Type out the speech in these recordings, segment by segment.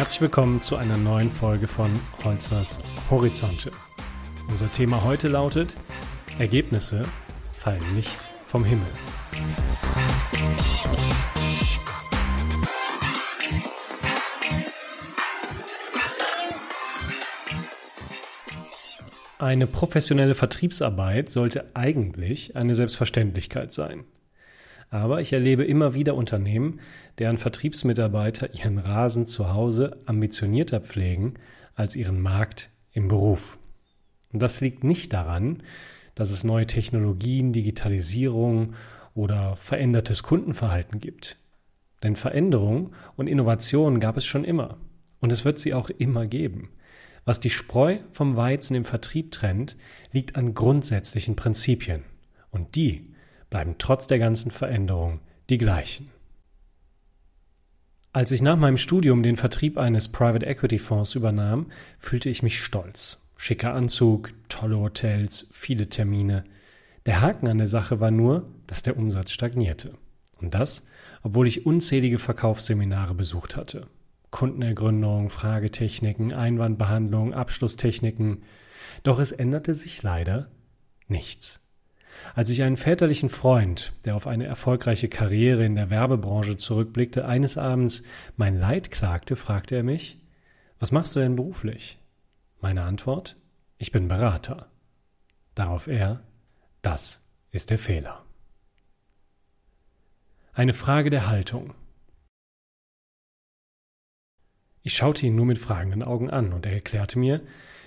Herzlich willkommen zu einer neuen Folge von Holzers Horizonte. Unser Thema heute lautet, Ergebnisse fallen nicht vom Himmel. Eine professionelle Vertriebsarbeit sollte eigentlich eine Selbstverständlichkeit sein. Aber ich erlebe immer wieder Unternehmen, deren Vertriebsmitarbeiter ihren Rasen zu Hause ambitionierter pflegen als ihren Markt im Beruf. Und das liegt nicht daran, dass es neue Technologien, Digitalisierung oder verändertes Kundenverhalten gibt. Denn Veränderung und Innovation gab es schon immer. Und es wird sie auch immer geben. Was die Spreu vom Weizen im Vertrieb trennt, liegt an grundsätzlichen Prinzipien. Und die bleiben trotz der ganzen Veränderung die gleichen. Als ich nach meinem Studium den Vertrieb eines Private Equity Fonds übernahm, fühlte ich mich stolz. Schicker Anzug, tolle Hotels, viele Termine. Der Haken an der Sache war nur, dass der Umsatz stagnierte. Und das, obwohl ich unzählige Verkaufsseminare besucht hatte. Kundenergründung, Fragetechniken, Einwandbehandlung, Abschlusstechniken. Doch es änderte sich leider nichts. Als ich einen väterlichen Freund, der auf eine erfolgreiche Karriere in der Werbebranche zurückblickte, eines Abends mein Leid klagte, fragte er mich, was machst du denn beruflich? Meine Antwort, ich bin Berater. Darauf er, das ist der Fehler. Eine Frage der Haltung. Ich schaute ihn nur mit fragenden Augen an und er erklärte mir,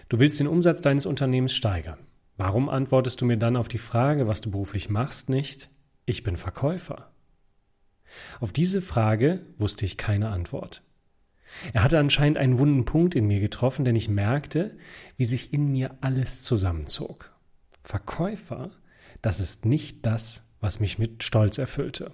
du willst den Umsatz deines Unternehmens steigern. Warum antwortest du mir dann auf die Frage, was du beruflich machst, nicht, ich bin Verkäufer? Auf diese Frage wusste ich keine Antwort. Er hatte anscheinend einen wunden Punkt in mir getroffen, denn ich merkte, wie sich in mir alles zusammenzog. Verkäufer, das ist nicht das, was mich mit Stolz erfüllte.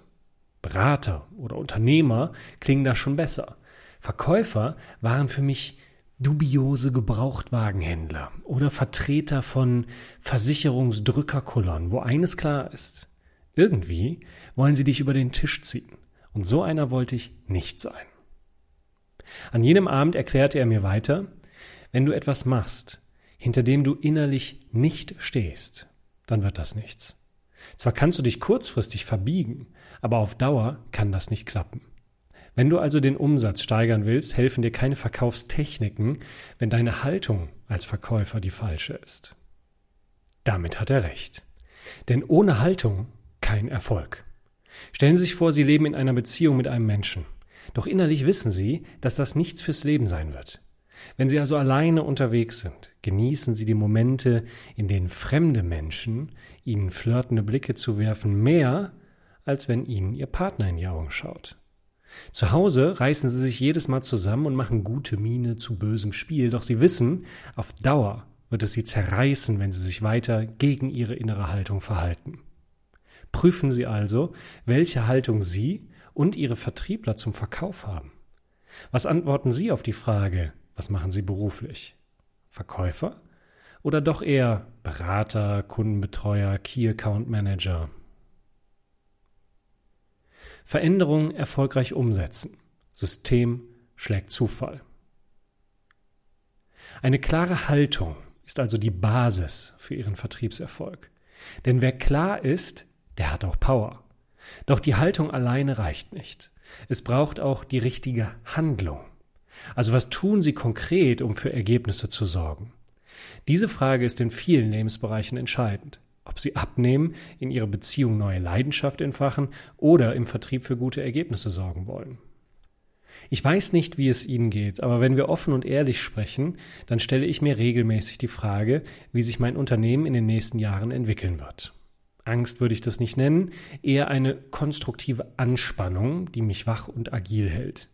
Berater oder Unternehmer klingen da schon besser. Verkäufer waren für mich dubiose Gebrauchtwagenhändler oder Vertreter von Versicherungsdrückerkullern, wo eines klar ist. Irgendwie wollen sie dich über den Tisch ziehen. Und so einer wollte ich nicht sein. An jenem Abend erklärte er mir weiter, wenn du etwas machst, hinter dem du innerlich nicht stehst, dann wird das nichts. Zwar kannst du dich kurzfristig verbiegen, aber auf Dauer kann das nicht klappen. Wenn du also den Umsatz steigern willst, helfen dir keine Verkaufstechniken, wenn deine Haltung als Verkäufer die falsche ist. Damit hat er recht. Denn ohne Haltung kein Erfolg. Stellen Sie sich vor, Sie leben in einer Beziehung mit einem Menschen. Doch innerlich wissen Sie, dass das nichts fürs Leben sein wird. Wenn Sie also alleine unterwegs sind, genießen Sie die Momente, in denen fremde Menschen Ihnen flirtende Blicke zu werfen, mehr, als wenn Ihnen Ihr Partner in die Augen schaut. Zu Hause reißen sie sich jedes Mal zusammen und machen gute Miene zu bösem Spiel, doch sie wissen, auf Dauer wird es sie zerreißen, wenn sie sich weiter gegen ihre innere Haltung verhalten. Prüfen Sie also, welche Haltung Sie und Ihre Vertriebler zum Verkauf haben. Was antworten Sie auf die Frage, was machen Sie beruflich? Verkäufer? Oder doch eher Berater, Kundenbetreuer, Key Account Manager, Veränderungen erfolgreich umsetzen. System schlägt Zufall. Eine klare Haltung ist also die Basis für Ihren Vertriebserfolg. Denn wer klar ist, der hat auch Power. Doch die Haltung alleine reicht nicht. Es braucht auch die richtige Handlung. Also was tun Sie konkret, um für Ergebnisse zu sorgen? Diese Frage ist in vielen Lebensbereichen entscheidend ob sie abnehmen, in ihrer Beziehung neue Leidenschaft entfachen oder im Vertrieb für gute Ergebnisse sorgen wollen. Ich weiß nicht, wie es Ihnen geht, aber wenn wir offen und ehrlich sprechen, dann stelle ich mir regelmäßig die Frage, wie sich mein Unternehmen in den nächsten Jahren entwickeln wird. Angst würde ich das nicht nennen, eher eine konstruktive Anspannung, die mich wach und agil hält.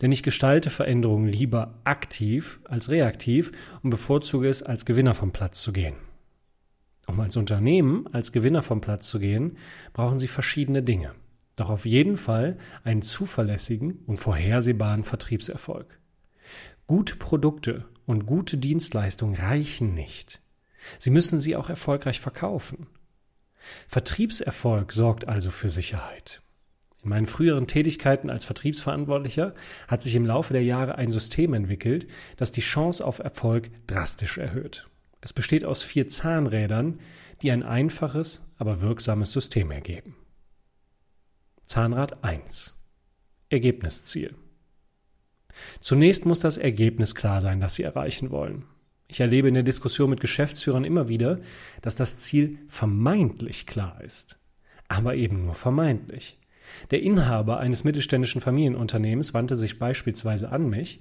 Denn ich gestalte Veränderungen lieber aktiv als reaktiv und bevorzuge es, als Gewinner vom Platz zu gehen. Um als Unternehmen als Gewinner vom Platz zu gehen, brauchen Sie verschiedene Dinge. Doch auf jeden Fall einen zuverlässigen und vorhersehbaren Vertriebserfolg. Gute Produkte und gute Dienstleistungen reichen nicht. Sie müssen sie auch erfolgreich verkaufen. Vertriebserfolg sorgt also für Sicherheit. In meinen früheren Tätigkeiten als Vertriebsverantwortlicher hat sich im Laufe der Jahre ein System entwickelt, das die Chance auf Erfolg drastisch erhöht. Es besteht aus vier Zahnrädern, die ein einfaches, aber wirksames System ergeben. Zahnrad 1 Ergebnisziel Zunächst muss das Ergebnis klar sein, das Sie erreichen wollen. Ich erlebe in der Diskussion mit Geschäftsführern immer wieder, dass das Ziel vermeintlich klar ist, aber eben nur vermeintlich. Der Inhaber eines mittelständischen Familienunternehmens wandte sich beispielsweise an mich,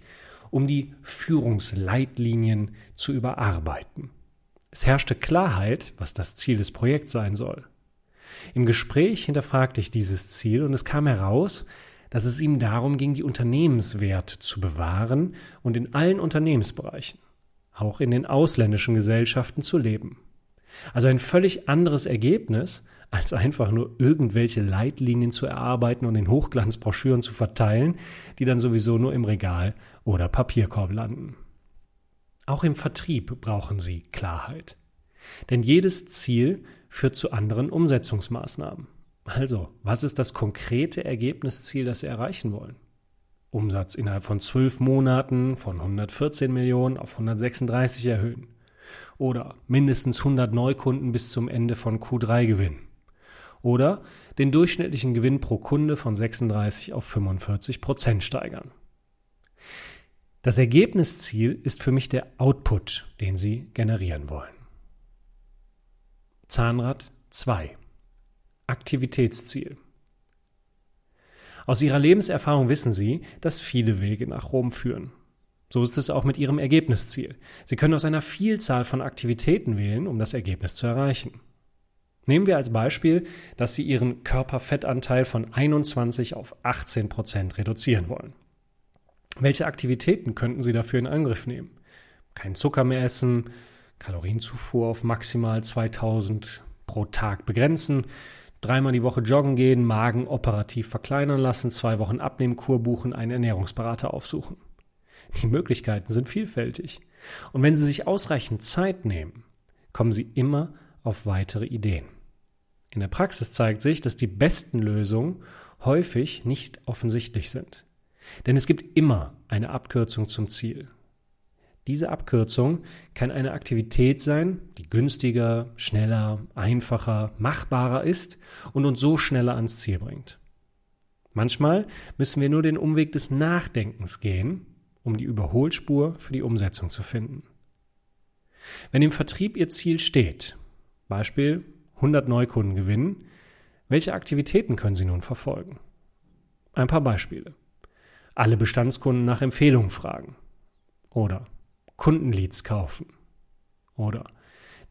um die Führungsleitlinien zu überarbeiten. Es herrschte Klarheit, was das Ziel des Projekts sein soll. Im Gespräch hinterfragte ich dieses Ziel und es kam heraus, dass es ihm darum ging, die Unternehmenswerte zu bewahren und in allen Unternehmensbereichen, auch in den ausländischen Gesellschaften zu leben. Also ein völlig anderes Ergebnis, als einfach nur irgendwelche Leitlinien zu erarbeiten und in Hochglanzbroschüren zu verteilen, die dann sowieso nur im Regal oder Papierkorb landen. Auch im Vertrieb brauchen Sie Klarheit. Denn jedes Ziel führt zu anderen Umsetzungsmaßnahmen. Also, was ist das konkrete Ergebnisziel, das Sie erreichen wollen? Umsatz innerhalb von zwölf Monaten von 114 Millionen auf 136 erhöhen. Oder mindestens 100 Neukunden bis zum Ende von Q3 gewinnen oder den durchschnittlichen Gewinn pro Kunde von 36 auf 45 Prozent steigern. Das Ergebnisziel ist für mich der Output, den Sie generieren wollen. Zahnrad 2 Aktivitätsziel Aus Ihrer Lebenserfahrung wissen Sie, dass viele Wege nach Rom führen. So ist es auch mit Ihrem Ergebnisziel. Sie können aus einer Vielzahl von Aktivitäten wählen, um das Ergebnis zu erreichen. Nehmen wir als Beispiel, dass Sie Ihren Körperfettanteil von 21 auf 18 Prozent reduzieren wollen. Welche Aktivitäten könnten Sie dafür in Angriff nehmen? Kein Zucker mehr essen, Kalorienzufuhr auf maximal 2000 pro Tag begrenzen, dreimal die Woche joggen gehen, Magen operativ verkleinern lassen, zwei Wochen Abnehmkur buchen, einen Ernährungsberater aufsuchen. Die Möglichkeiten sind vielfältig. Und wenn Sie sich ausreichend Zeit nehmen, kommen Sie immer auf weitere Ideen. In der Praxis zeigt sich, dass die besten Lösungen häufig nicht offensichtlich sind. Denn es gibt immer eine Abkürzung zum Ziel. Diese Abkürzung kann eine Aktivität sein, die günstiger, schneller, einfacher, machbarer ist und uns so schneller ans Ziel bringt. Manchmal müssen wir nur den Umweg des Nachdenkens gehen, um die Überholspur für die Umsetzung zu finden. Wenn im Vertrieb Ihr Ziel steht, Beispiel 100 Neukunden gewinnen. Welche Aktivitäten können Sie nun verfolgen? Ein paar Beispiele. Alle Bestandskunden nach Empfehlungen fragen. Oder Kundenleads kaufen. Oder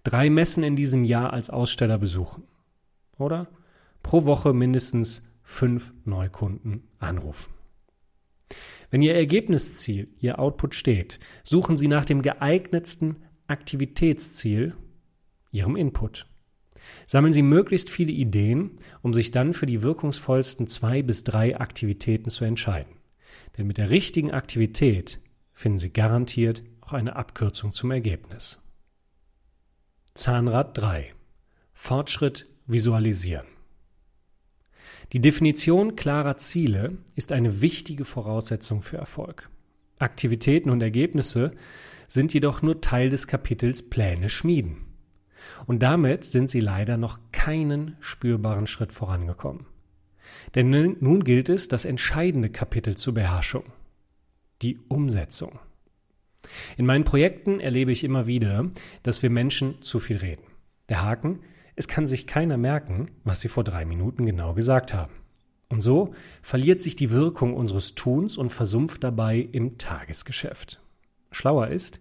drei Messen in diesem Jahr als Aussteller besuchen. Oder pro Woche mindestens fünf Neukunden anrufen. Wenn Ihr Ergebnisziel, Ihr Output steht, suchen Sie nach dem geeignetsten Aktivitätsziel Ihrem Input. Sammeln Sie möglichst viele Ideen, um sich dann für die wirkungsvollsten zwei bis drei Aktivitäten zu entscheiden. Denn mit der richtigen Aktivität finden Sie garantiert auch eine Abkürzung zum Ergebnis. Zahnrad 3 Fortschritt visualisieren. Die Definition klarer Ziele ist eine wichtige Voraussetzung für Erfolg. Aktivitäten und Ergebnisse sind jedoch nur Teil des Kapitels Pläne schmieden. Und damit sind sie leider noch keinen spürbaren Schritt vorangekommen. Denn nun gilt es, das entscheidende Kapitel zur Beherrschung. Die Umsetzung. In meinen Projekten erlebe ich immer wieder, dass wir Menschen zu viel reden. Der Haken, es kann sich keiner merken, was sie vor drei Minuten genau gesagt haben. Und so verliert sich die Wirkung unseres Tuns und versumpft dabei im Tagesgeschäft. Schlauer ist,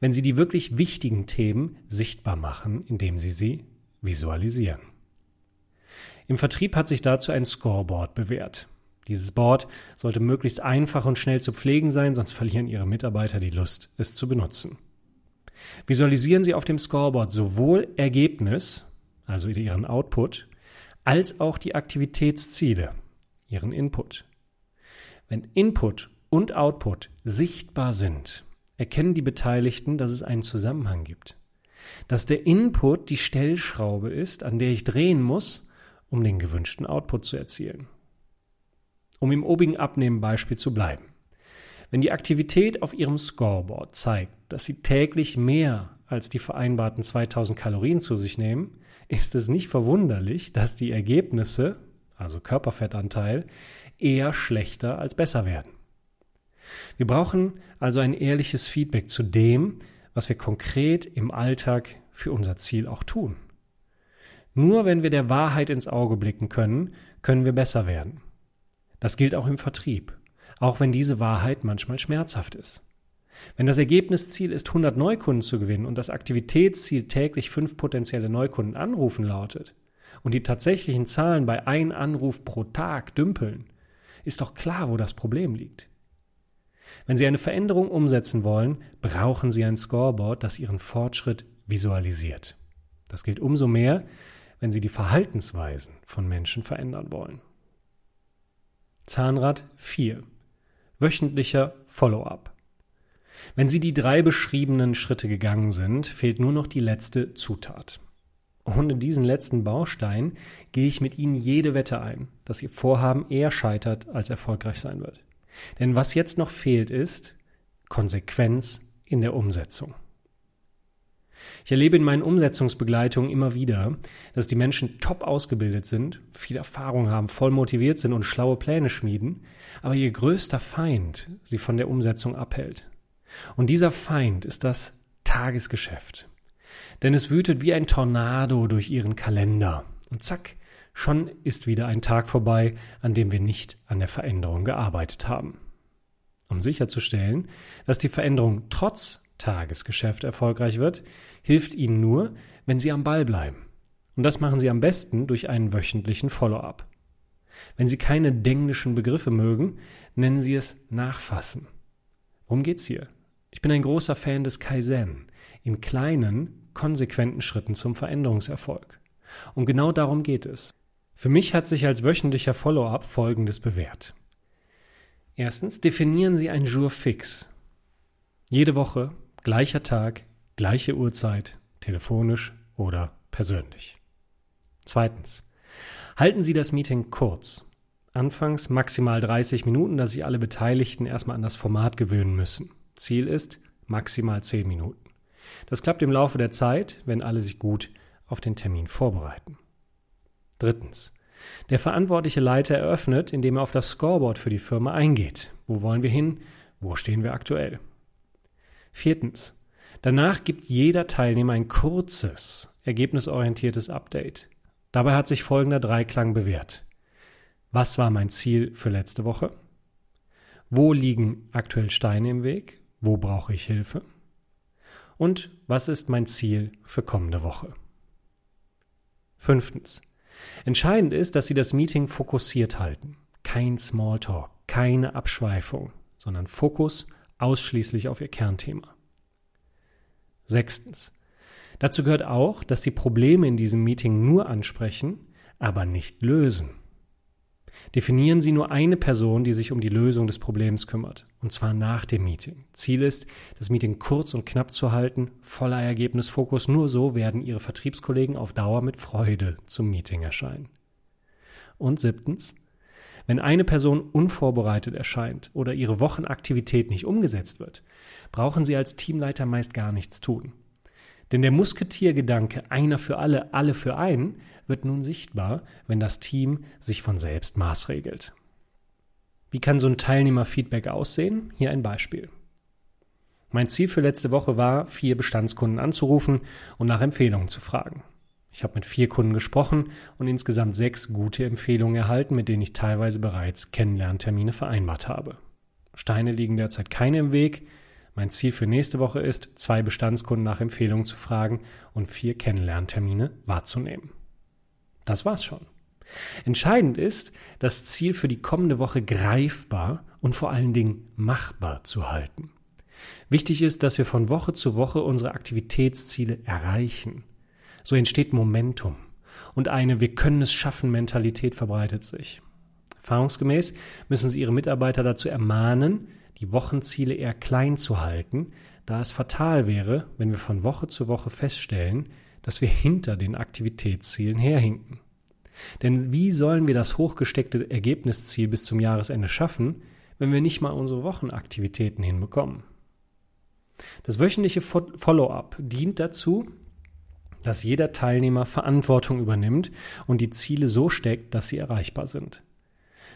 wenn Sie die wirklich wichtigen Themen sichtbar machen, indem Sie sie visualisieren. Im Vertrieb hat sich dazu ein Scoreboard bewährt. Dieses Board sollte möglichst einfach und schnell zu pflegen sein, sonst verlieren Ihre Mitarbeiter die Lust, es zu benutzen. Visualisieren Sie auf dem Scoreboard sowohl Ergebnis, also Ihren Output, als auch die Aktivitätsziele, Ihren Input. Wenn Input und Output sichtbar sind, erkennen die Beteiligten, dass es einen Zusammenhang gibt. Dass der Input die Stellschraube ist, an der ich drehen muss, um den gewünschten Output zu erzielen. Um im obigen Abnehmen-Beispiel zu bleiben. Wenn die Aktivität auf Ihrem Scoreboard zeigt, dass Sie täglich mehr als die vereinbarten 2000 Kalorien zu sich nehmen, ist es nicht verwunderlich, dass die Ergebnisse, also Körperfettanteil, eher schlechter als besser werden. Wir brauchen also ein ehrliches Feedback zu dem, was wir konkret im Alltag für unser Ziel auch tun. Nur wenn wir der Wahrheit ins Auge blicken können, können wir besser werden. Das gilt auch im Vertrieb, auch wenn diese Wahrheit manchmal schmerzhaft ist. Wenn das Ergebnisziel ist, 100 Neukunden zu gewinnen und das Aktivitätsziel täglich fünf potenzielle Neukunden anrufen lautet und die tatsächlichen Zahlen bei ein Anruf pro Tag dümpeln, ist doch klar, wo das Problem liegt. Wenn Sie eine Veränderung umsetzen wollen, brauchen Sie ein Scoreboard, das Ihren Fortschritt visualisiert. Das gilt umso mehr, wenn Sie die Verhaltensweisen von Menschen verändern wollen. Zahnrad 4. Wöchentlicher Follow-up. Wenn Sie die drei beschriebenen Schritte gegangen sind, fehlt nur noch die letzte Zutat. Ohne diesen letzten Baustein gehe ich mit Ihnen jede Wette ein, dass Ihr Vorhaben eher scheitert als erfolgreich sein wird. Denn was jetzt noch fehlt, ist Konsequenz in der Umsetzung. Ich erlebe in meinen Umsetzungsbegleitungen immer wieder, dass die Menschen top ausgebildet sind, viel Erfahrung haben, voll motiviert sind und schlaue Pläne schmieden, aber ihr größter Feind sie von der Umsetzung abhält. Und dieser Feind ist das Tagesgeschäft. Denn es wütet wie ein Tornado durch ihren Kalender. Und zack, schon ist wieder ein Tag vorbei, an dem wir nicht an der Veränderung gearbeitet haben. Um sicherzustellen, dass die Veränderung trotz Tagesgeschäft erfolgreich wird, hilft Ihnen nur, wenn Sie am Ball bleiben. Und das machen Sie am besten durch einen wöchentlichen Follow-up. Wenn Sie keine denglischen Begriffe mögen, nennen Sie es Nachfassen. Worum geht's hier? Ich bin ein großer Fan des Kaizen, in kleinen, konsequenten Schritten zum Veränderungserfolg. Und genau darum geht es. Für mich hat sich als wöchentlicher Follow-up Folgendes bewährt. Erstens definieren Sie ein Jour fix. Jede Woche, gleicher Tag, gleiche Uhrzeit, telefonisch oder persönlich. Zweitens. Halten Sie das Meeting kurz. Anfangs maximal 30 Minuten, dass sich alle Beteiligten erstmal an das Format gewöhnen müssen. Ziel ist maximal 10 Minuten. Das klappt im Laufe der Zeit, wenn alle sich gut auf den Termin vorbereiten. Drittens. Der verantwortliche Leiter eröffnet, indem er auf das Scoreboard für die Firma eingeht. Wo wollen wir hin? Wo stehen wir aktuell? Viertens. Danach gibt jeder Teilnehmer ein kurzes, ergebnisorientiertes Update. Dabei hat sich folgender Dreiklang bewährt. Was war mein Ziel für letzte Woche? Wo liegen aktuell Steine im Weg? Wo brauche ich Hilfe? Und was ist mein Ziel für kommende Woche? Fünftens. Entscheidend ist, dass Sie das Meeting fokussiert halten. Kein Smalltalk, keine Abschweifung, sondern Fokus ausschließlich auf Ihr Kernthema. Sechstens. Dazu gehört auch, dass Sie Probleme in diesem Meeting nur ansprechen, aber nicht lösen. Definieren Sie nur eine Person, die sich um die Lösung des Problems kümmert, und zwar nach dem Meeting. Ziel ist, das Meeting kurz und knapp zu halten, voller Ergebnisfokus. Nur so werden Ihre Vertriebskollegen auf Dauer mit Freude zum Meeting erscheinen. Und siebtens, wenn eine Person unvorbereitet erscheint oder ihre Wochenaktivität nicht umgesetzt wird, brauchen Sie als Teamleiter meist gar nichts tun. Denn der Musketiergedanke einer für alle, alle für einen wird nun sichtbar, wenn das Team sich von selbst maßregelt. Wie kann so ein Teilnehmerfeedback aussehen? Hier ein Beispiel. Mein Ziel für letzte Woche war, vier Bestandskunden anzurufen und nach Empfehlungen zu fragen. Ich habe mit vier Kunden gesprochen und insgesamt sechs gute Empfehlungen erhalten, mit denen ich teilweise bereits Kennenlerntermine vereinbart habe. Steine liegen derzeit keine im Weg. Mein Ziel für nächste Woche ist, zwei Bestandskunden nach Empfehlungen zu fragen und vier Kennenlerntermine wahrzunehmen. Das war's schon. Entscheidend ist, das Ziel für die kommende Woche greifbar und vor allen Dingen machbar zu halten. Wichtig ist, dass wir von Woche zu Woche unsere Aktivitätsziele erreichen. So entsteht Momentum und eine Wir können es schaffen Mentalität verbreitet sich. Erfahrungsgemäß müssen Sie Ihre Mitarbeiter dazu ermahnen, die Wochenziele eher klein zu halten, da es fatal wäre, wenn wir von Woche zu Woche feststellen, dass wir hinter den Aktivitätszielen herhinken. Denn wie sollen wir das hochgesteckte Ergebnisziel bis zum Jahresende schaffen, wenn wir nicht mal unsere Wochenaktivitäten hinbekommen? Das wöchentliche Follow-up dient dazu, dass jeder Teilnehmer Verantwortung übernimmt und die Ziele so steckt, dass sie erreichbar sind.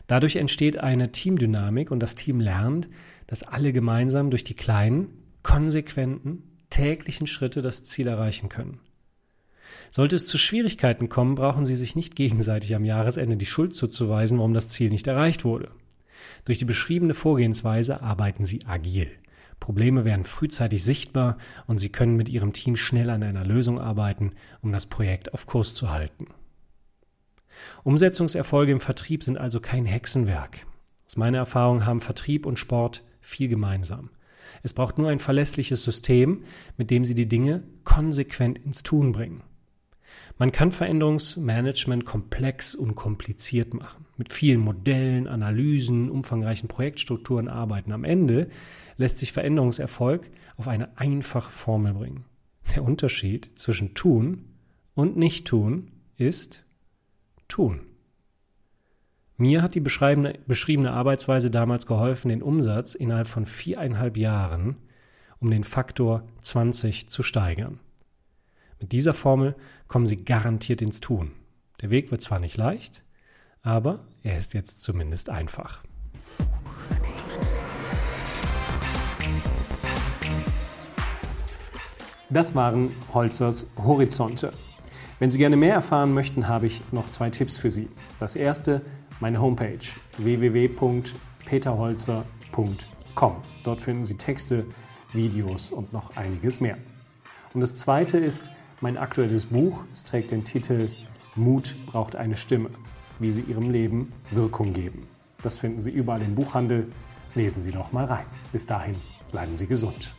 Dadurch entsteht eine Teamdynamik und das Team lernt, dass alle gemeinsam durch die kleinen, konsequenten, täglichen Schritte das Ziel erreichen können. Sollte es zu Schwierigkeiten kommen, brauchen Sie sich nicht gegenseitig am Jahresende die Schuld zuzuweisen, warum das Ziel nicht erreicht wurde. Durch die beschriebene Vorgehensweise arbeiten Sie agil. Probleme werden frühzeitig sichtbar und Sie können mit Ihrem Team schnell an einer Lösung arbeiten, um das Projekt auf Kurs zu halten. Umsetzungserfolge im Vertrieb sind also kein Hexenwerk. Aus meiner Erfahrung haben Vertrieb und Sport viel gemeinsam. Es braucht nur ein verlässliches System, mit dem Sie die Dinge konsequent ins Tun bringen. Man kann Veränderungsmanagement komplex und kompliziert machen. Mit vielen Modellen, Analysen, umfangreichen Projektstrukturen arbeiten. Am Ende lässt sich Veränderungserfolg auf eine einfache Formel bringen. Der Unterschied zwischen tun und nicht tun ist tun. Mir hat die beschriebene, Arbeitsweise damals geholfen, den Umsatz innerhalb von viereinhalb Jahren um den Faktor 20 zu steigern. Mit dieser Formel kommen Sie garantiert ins Tun. Der Weg wird zwar nicht leicht, aber er ist jetzt zumindest einfach. Das waren Holzers Horizonte. Wenn Sie gerne mehr erfahren möchten, habe ich noch zwei Tipps für Sie. Das erste, meine Homepage www.peterholzer.com. Dort finden Sie Texte, Videos und noch einiges mehr. Und das zweite ist mein aktuelles Buch. Es trägt den Titel Mut braucht eine Stimme, wie Sie Ihrem Leben Wirkung geben. Das finden Sie überall im Buchhandel. Lesen Sie doch mal rein. Bis dahin bleiben Sie gesund.